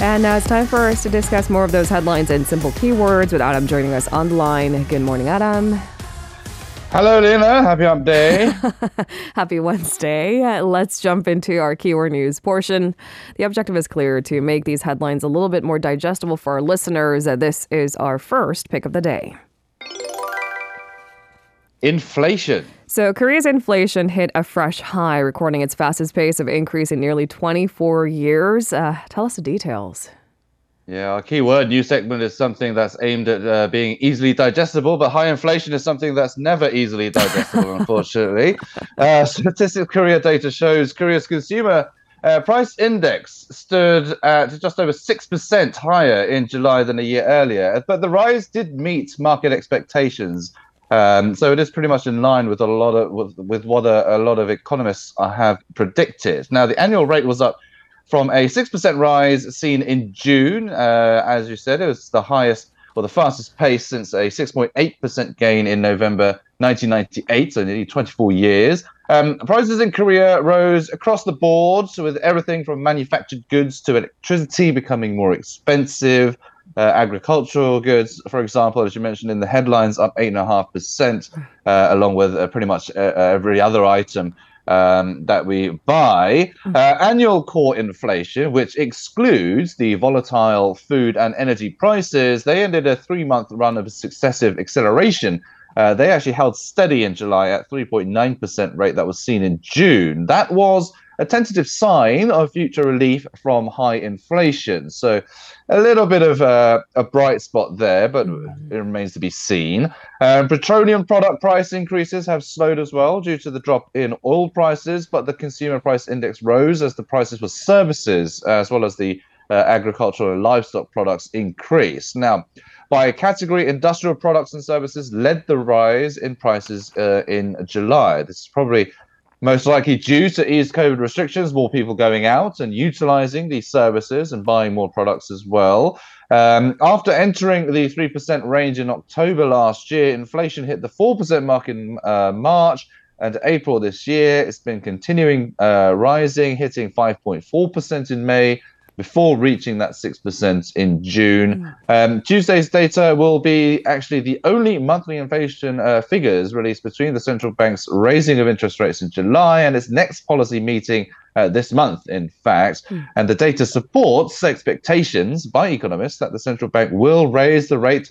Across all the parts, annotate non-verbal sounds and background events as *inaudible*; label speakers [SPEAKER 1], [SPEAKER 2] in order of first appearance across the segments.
[SPEAKER 1] And now it's time for us to discuss more of those headlines and simple keywords with Adam joining us on the line. Good morning, Adam.
[SPEAKER 2] Hello, Lena. Happy Hump Day. *laughs*
[SPEAKER 1] Happy Wednesday. Let's jump into our keyword news portion. The objective is clear to make these headlines a little bit more digestible for our listeners. Uh, this is our first pick of the day.
[SPEAKER 2] Inflation.
[SPEAKER 1] So, Korea's inflation hit a fresh high, recording its fastest pace of increase in nearly 24 years. Uh, tell us the details.
[SPEAKER 2] Yeah, our keyword news segment is something that's aimed at uh, being easily digestible, but high inflation is something that's never easily digestible, *laughs* unfortunately. Uh, Statistics Korea data shows Korea's consumer uh, price index stood at just over 6% higher in July than a year earlier, but the rise did meet market expectations. Um, so it is pretty much in line with a lot of with, with what a, a lot of economists have predicted. Now, the annual rate was up from a 6% rise seen in June. Uh, as you said, it was the highest or the fastest pace since a 6.8% gain in November 1998, so nearly 24 years. Um, prices in Korea rose across the board, so with everything from manufactured goods to electricity becoming more expensive. Uh, agricultural goods, for example, as you mentioned in the headlines, up 8.5%, uh, along with uh, pretty much uh, every other item um, that we buy. Hmm. Uh, annual core inflation, which excludes the volatile food and energy prices, they ended a three month run of successive acceleration. Uh, they actually held steady in July at 3.9% rate that was seen in June. That was a tentative sign of future relief from high inflation. So, a little bit of a, a bright spot there, but mm. it remains to be seen. Um, petroleum product price increases have slowed as well due to the drop in oil prices, but the consumer price index rose as the prices for services as well as the uh, agricultural and livestock products increased. Now, by category, industrial products and services led the rise in prices uh, in July. This is probably most likely due to eased COVID restrictions, more people going out and utilizing these services and buying more products as well. Um, after entering the 3% range in October last year, inflation hit the 4% mark in uh, March and April this year. It's been continuing uh, rising, hitting 5.4% in May, before reaching that 6% in June. Hmm. Um, Tuesday's data will be actually the only monthly inflation uh, figures released between the central bank's raising of interest rates in July and its next policy meeting uh, this month, in fact. Mm. And the data supports expectations by economists that the central bank will raise the rate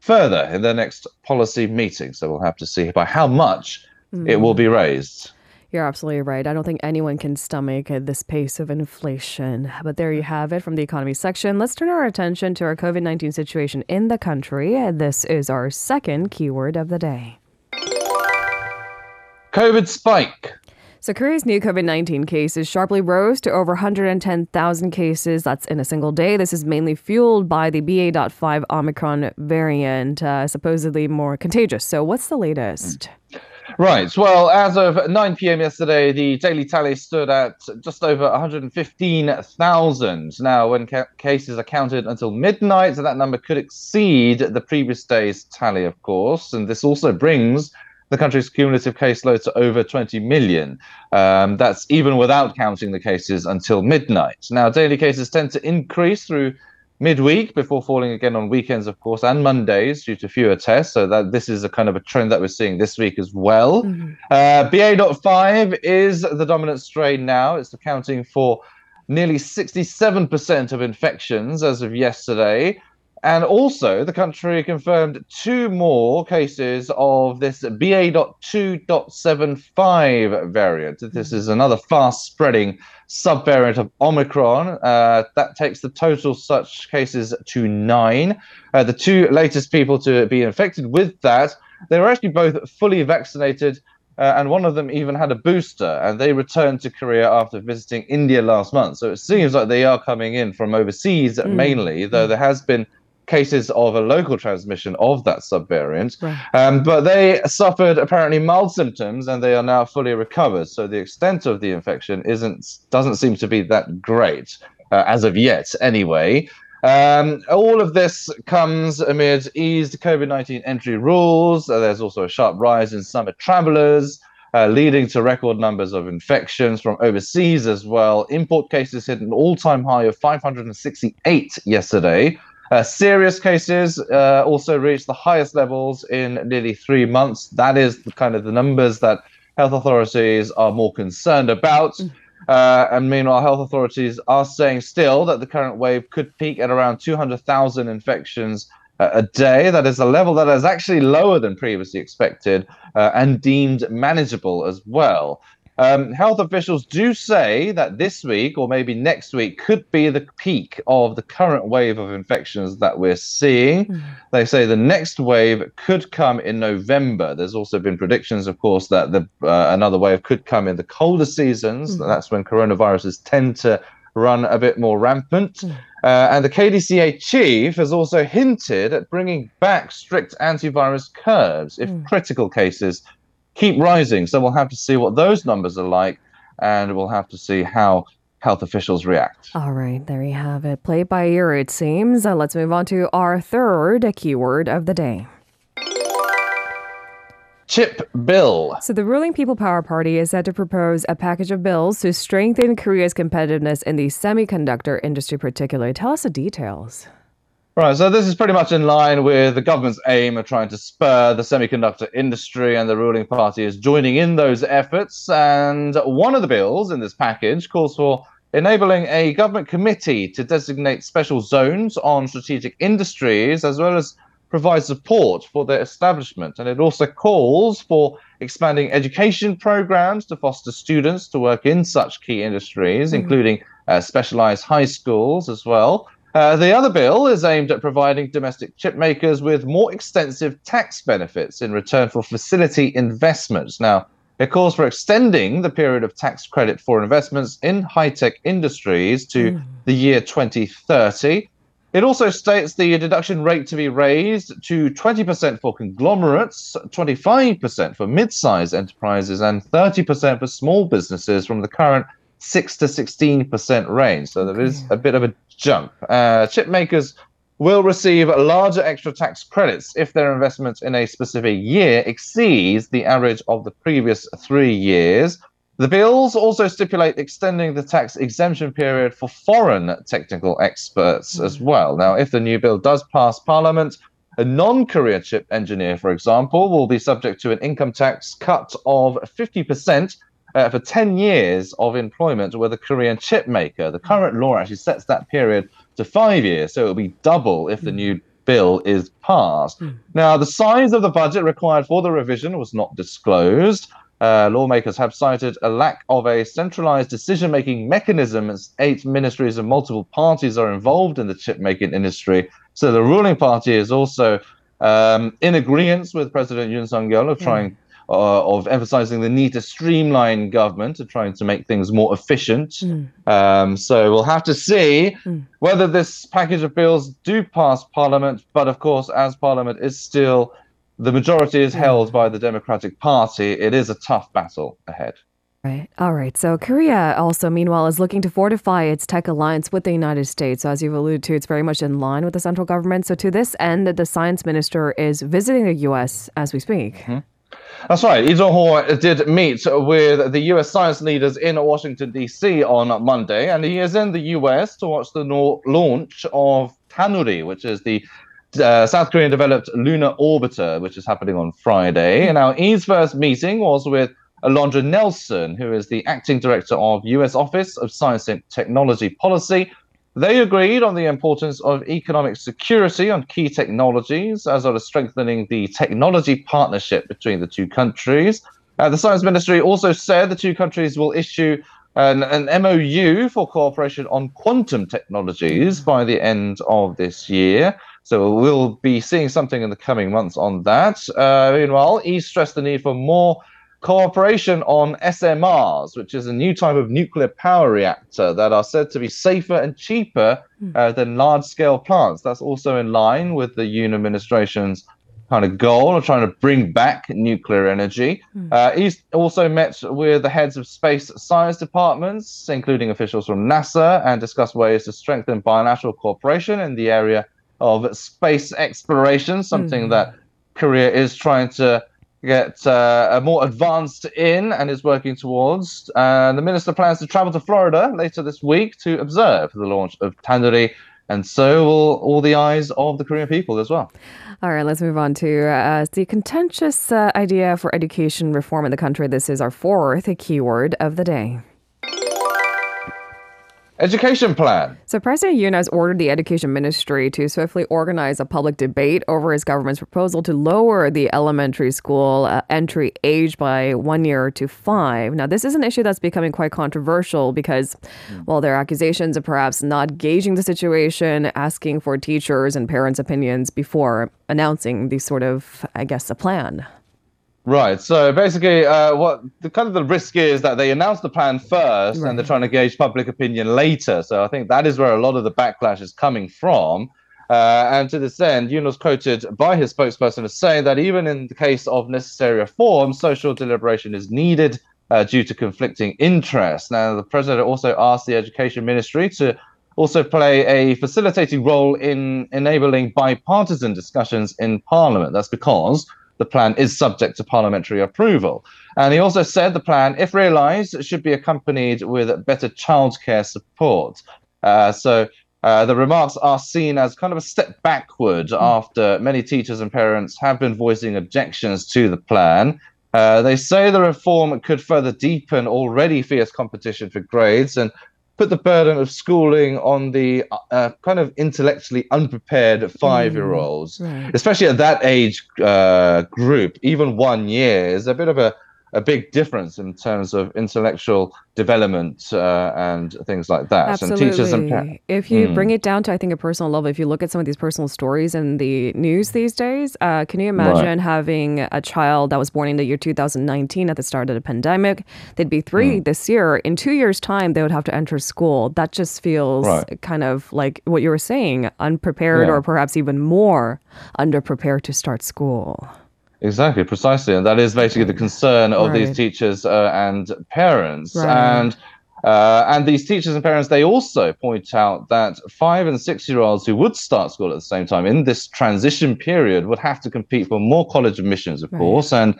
[SPEAKER 2] further in their next policy meeting. So we'll have to see by how much mm. it will be raised.
[SPEAKER 1] You're absolutely right. I don't think anyone can stomach this pace of inflation. But there you have it from the economy section. Let's turn our attention to our COVID 19 situation in the country. This is our second keyword of the day
[SPEAKER 2] COVID spike.
[SPEAKER 1] So, Korea's new COVID 19 cases sharply rose to over 110,000 cases. That's in a single day. This is mainly fueled by the BA.5 Omicron variant, uh, supposedly more contagious. So, what's the latest? Mm.
[SPEAKER 2] Right. Well, as of 9 p.m. yesterday, the daily tally stood at just over 115,000. Now, when ca- cases are counted until midnight, so that number could exceed the previous day's tally, of course. And this also brings the country's cumulative caseload to over 20 million. Um, that's even without counting the cases until midnight. Now, daily cases tend to increase through midweek before falling again on weekends, of course, and Mondays due to fewer tests. So that this is a kind of a trend that we're seeing this week as well. Mm-hmm. Uh, BA.5 is the dominant strain now. It's accounting for nearly 67% of infections as of yesterday. And also, the country confirmed two more cases of this BA.2.75 variant. This is another fast spreading subvariant of Omicron. Uh, that takes the total such cases to nine. Uh, the two latest people to be infected with that, they were actually both fully vaccinated. Uh, and one of them even had a booster, and they returned to Korea after visiting India last month. So it seems like they are coming in from overseas mm. mainly, though there has been cases of a local transmission of that subvariant. Right. Um, but they suffered apparently mild symptoms and they are now fully recovered. So the extent of the infection isn't doesn't seem to be that great uh, as of yet, anyway. Um, all of this comes amid eased COVID 19 entry rules. Uh, there's also a sharp rise in summer travelers. uh, leading to record numbers of infections from overseas as well. Import cases hit an all time high of 568 yesterday. Uh, serious cases uh, also reached the highest levels in nearly three months. That is the kind of the numbers that health authorities are more concerned about. Mm. Uh, and meanwhile, health authorities are saying still that the current wave could peak at around 200,000 infections a day. That is a level that is actually lower than previously expected uh, and deemed manageable as well. Um, health officials do say that this week or maybe next week could be the peak of the current wave of infections that we're seeing. Mm. They say the next wave could come in November. There's also been predictions, of course, that the uh, another wave could come in the colder seasons. Mm. That's when coronaviruses tend to run a bit more rampant. Mm. Uh, and the KDCA chief has also hinted at bringing back strict antivirus curves if mm. critical cases keep rising. So we'll have to see what those numbers are like, and we'll have to see how health officials react.
[SPEAKER 1] All right, there you have it. Play by ear, it seems. Uh, let's move on to our third keyword of the day.
[SPEAKER 2] Chip bill.
[SPEAKER 1] So, the ruling People Power Party is set to propose a package of bills to strengthen Korea's competitiveness in the semiconductor industry, particularly. Tell us the details.
[SPEAKER 2] Right, so this is pretty much in line with the government's aim of trying to spur the semiconductor industry, and the ruling party is joining in those efforts. And one of the bills in this package calls for enabling a government committee to designate special zones on strategic industries, as well as provide support for their establishment. And it also calls for expanding education programs to foster students to work in such key industries, mm-hmm. including uh, specialized high schools as well. Uh, the other bill is aimed at providing domestic chip makers with more extensive tax benefits in return for facility investments. Now, it calls for extending the period of tax credit for investments in high tech industries to mm. the year 2030. It also states the deduction rate to be raised to 20% for conglomerates, 25% for mid sized enterprises, and 30% for small businesses from the current 6 to 16% range. So there is a bit of a jump. Uh, chip makers will receive larger extra tax credits if their investment in a specific year exceeds the average of the previous three years. The bills also stipulate extending the tax exemption period for foreign technical experts as hmm. well. Now, if the new bill does pass Parliament, a non Korean chip engineer, for example, will be subject to an income tax cut of 50% uh, for 10 years of employment with a Korean chip maker. The current law actually sets that period to five years, so it'll be double if the new bill is passed. Mm. Now, the size of the budget required for the revision was not disclosed. Uh, lawmakers have cited a lack of a centralized decision making mechanism as eight ministries and multiple parties are involved in the chip making industry. So the ruling party is also um, in agreement with President Yoon Suk Yeol of trying uh, of emphasizing the need to streamline government, and trying to make things more efficient. Mm. Um, so we'll have to see mm. whether this package of bills do pass Parliament. But of course, as Parliament is still the majority is held by the Democratic Party, it is a tough battle ahead.
[SPEAKER 1] Right. All right. So Korea also, meanwhile, is looking to fortify its tech alliance with the United States. So as you've alluded to, it's very much in line with the central government. So to this end, the science minister is visiting the U.S. as we speak. Mm-hmm.
[SPEAKER 2] That's right. Jong-ho did meet with the U.S. science leaders in Washington, D.C. on Monday, and he is in the U.S. to watch the launch of Danuri, which is the uh, South Korean developed lunar orbiter, which is happening on Friday. And now, Lee's first meeting was with Alondra Nelson, who is the acting director of U.S. Office of Science and Technology Policy, they agreed on the importance of economic security on key technologies, as well as strengthening the technology partnership between the two countries. Uh, the Science Ministry also said the two countries will issue an, an MOU for cooperation on quantum technologies by the end of this year. So we'll be seeing something in the coming months on that. Uh, meanwhile, he stressed the need for more cooperation on SMRs, which is a new type of nuclear power reactor that are said to be safer and cheaper hmm. uh, than large scale plants. That's also in line with the Yoon administration's kind of goal of trying to bring back nuclear energy. Mm. Uh, he's also met with the heads of space science departments, including officials from NASA, and discussed ways to strengthen bilateral cooperation in the area of space exploration, something mm. that Korea is trying to get uh, more advanced in and is working towards. And the minister plans to travel to Florida later this week to observe the launch of Danuri, and so will all the eyes of the Korean people as well.
[SPEAKER 1] All right, let's move on to uh, the contentious uh, idea for education reform in the country. This is our fourth keyword of the day.
[SPEAKER 2] Education plan.
[SPEAKER 1] So, President Yoon has ordered the Education Ministry to swiftly organize a public debate over his government's proposal to lower the elementary school uh, entry age by one year to five. Now, this is an issue that's becoming quite controversial because, mm. well, there are accusations of perhaps not gauging the situation, asking for teachers' and parents' opinions before announcing these sort of, I guess, a plan.
[SPEAKER 2] Right. So basically, uh, what the kind of the risk is that they announce the plan first, right. and they're trying to gauge public opinion later. So I think that is where a lot of the backlash is coming from. Uh, and to this end, Yoon is quoted by his spokesperson as saying that even in the case of necessary reform, social deliberation is needed uh, due to conflicting interests. Now, the president also asked the education ministry to also play a facilitating role in enabling bipartisan discussions in parliament. That's because the plan is subject to parliamentary approval. And he also said the plan, if realized, should be accompanied with better childcare support. Uh, so uh, the remarks are seen as kind of a step backward mm. after many teachers and parents have been voicing objections to the plan. Uh, they say the reform could further deepen already fierce competition for grades and put the burden of schooling on the uh, kind of intellectually unprepared five year olds, mm, right. especially at that age uh, group. Even one year is a bit of a a big difference in terms of intellectual development uh, and things like that.
[SPEAKER 1] Absolutely. And teachers and if you mm. bring it down to, I think, a personal level, if you look at some of these personal stories in the news these days, uh, can you imagine right. having a child that was born in the year 2019 at the start of the pandemic? They'd be three mm. this year. In two years' time, they would have to enter school. That just feels right. kind of like what you were saying, unprepared yeah. or perhaps even more underprepared to start school.
[SPEAKER 2] Exactly, precisely, and that is basically the concern of right. these teachers uh, and parents, right. and uh, and these teachers and parents they also point out that five and six year olds who would start school at the same time in this transition period would have to compete for more college admissions, of right. course, and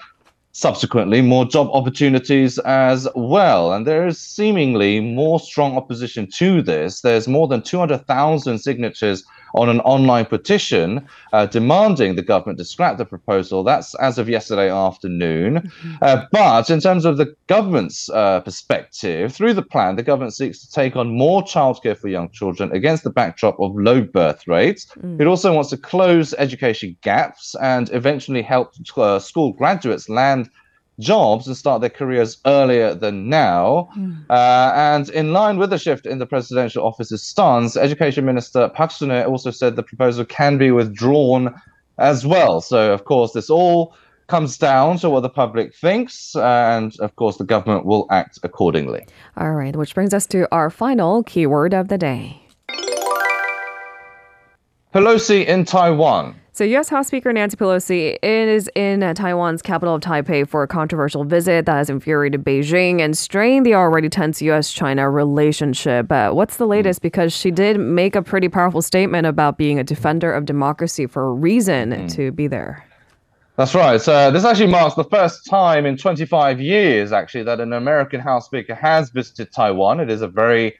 [SPEAKER 2] subsequently more job opportunities as well. And there is seemingly more strong opposition to this. There's more than 200,000 signatures on an online petition uh, demanding the government to scrap the proposal. That's as of yesterday afternoon. Mm-hmm. Uh, but in terms of the government's uh, perspective, through the plan, the government seeks to take on more childcare for young children against the backdrop of low birth rates. Mm. It also wants to close education gaps and eventually help uh, school graduates land jobs and start their careers earlier than now. Mm. Uh, and in line with the shift in the presidential office's stance, Education Minister Park Sun-hye also said the proposal can be withdrawn as well. So, of course, this all comes down to what the public thinks, and of course, the government will act accordingly.
[SPEAKER 1] All right, which brings us to our final keyword of the day
[SPEAKER 2] Pelosi in Taiwan.
[SPEAKER 1] So, U.S. House Speaker Nancy Pelosi is in Taiwan's capital of Taipei for a controversial visit that has infuriated Beijing and strained the already tense U.S. China relationship. But what's the latest? Because she did make a pretty powerful statement about being a defender of democracy for a reason mm. to be there.
[SPEAKER 2] That's right. So this actually marks the first time in 25 years, actually, that an American House Speaker has visited Taiwan. It is a very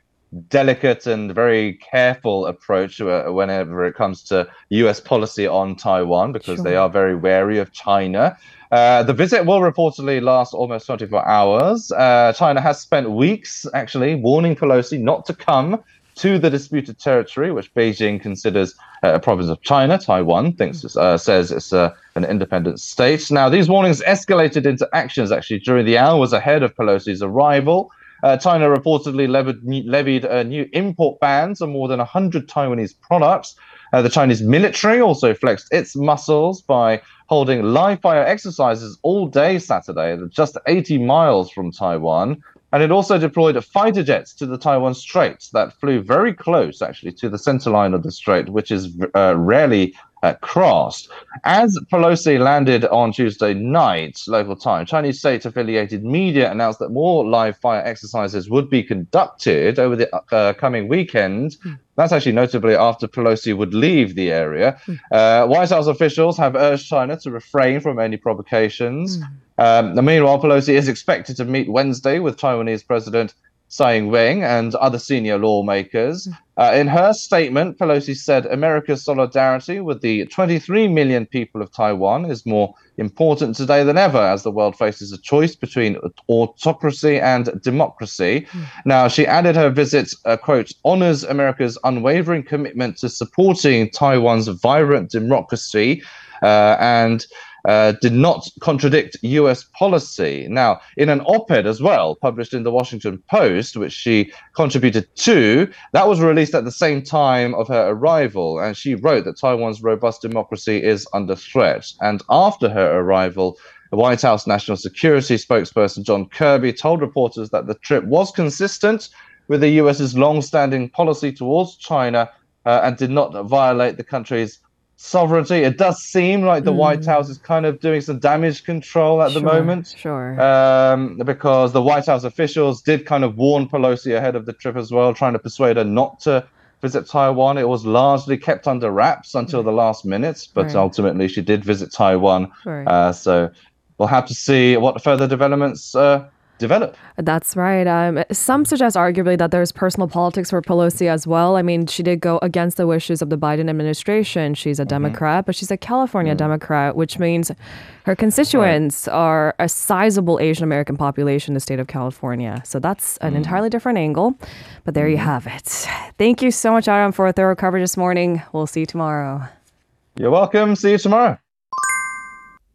[SPEAKER 2] delicate and very careful approach uh, whenever it comes to US policy on Taiwan because sure. they are very wary of China. Uh, the visit will reportedly last almost 24 hours. Uh, China has spent weeks actually warning Pelosi not to come to the disputed territory, which Beijing considers a province of China. Taiwan thinks uh, says it's uh, an independent state. Now, these warnings escalated into actions actually during the hours ahead of Pelosi's arrival. Uh, China reportedly levied, levied uh, new import bans on more than 100 Taiwanese products. Uh, the Chinese military also flexed its muscles by holding live fire exercises all day Saturday, just 80 miles from Taiwan. And it also deployed fighter jets to the Taiwan Straits that flew very close, actually, to the center line of the strait, which is uh, rarely uh, crossed. As Pelosi landed on Tuesday night, local time, Chinese state affiliated media announced that more live fire exercises would be conducted over the uh, coming weekend. Mm. That's actually notably after Pelosi would leave the area. Mm. Uh, White House officials have urged China to refrain from any provocations. Mm. Um, meanwhile, Pelosi is expected to meet Wednesday with Taiwanese President Tsai Ing-wen and other senior lawmakers. Uh, in her statement, Pelosi said America's solidarity with the 23 million people of Taiwan is more important today than ever as the world faces a choice between autocracy and democracy. Mm. Now, she added her visit, uh, quote, honors America's unwavering commitment to supporting Taiwan's vibrant democracy uh, and uh, did not contradict US policy. Now, in an op ed as well, published in the Washington Post, which she contributed to, that was released at the same time of her arrival. And she wrote that Taiwan's robust democracy is under threat. And after her arrival, the White House National Security spokesperson John Kirby told reporters that the trip was consistent with the US's long standing policy towards China uh, and did not violate the country's sovereignty. It does seem like the mm. White House is kind of doing some damage control at
[SPEAKER 1] sure,
[SPEAKER 2] the moment.
[SPEAKER 1] Sure.
[SPEAKER 2] Um, because the White House officials did kind of warn Pelosi ahead of the trip as well, trying to persuade her not to visit Taiwan. It was largely kept under wraps until the last minute, but right. ultimately she did visit Taiwan. Right. Uh, so we'll have to see what further developments uh, develop.
[SPEAKER 1] That's right. Um, some suggest arguably that there's personal politics for Pelosi as well. I mean, she did go against the wishes of the Biden administration. She's a mm-hmm. Democrat, but she's a California mm. Democrat, which means her constituents right. are a sizable Asian American population in the state of California. So that's an mm. entirely different angle. But there you mm-hmm. have it. Thank you so much, Adam, for a thorough coverage this morning. We'll see you tomorrow.
[SPEAKER 2] You're welcome. See you tomorrow.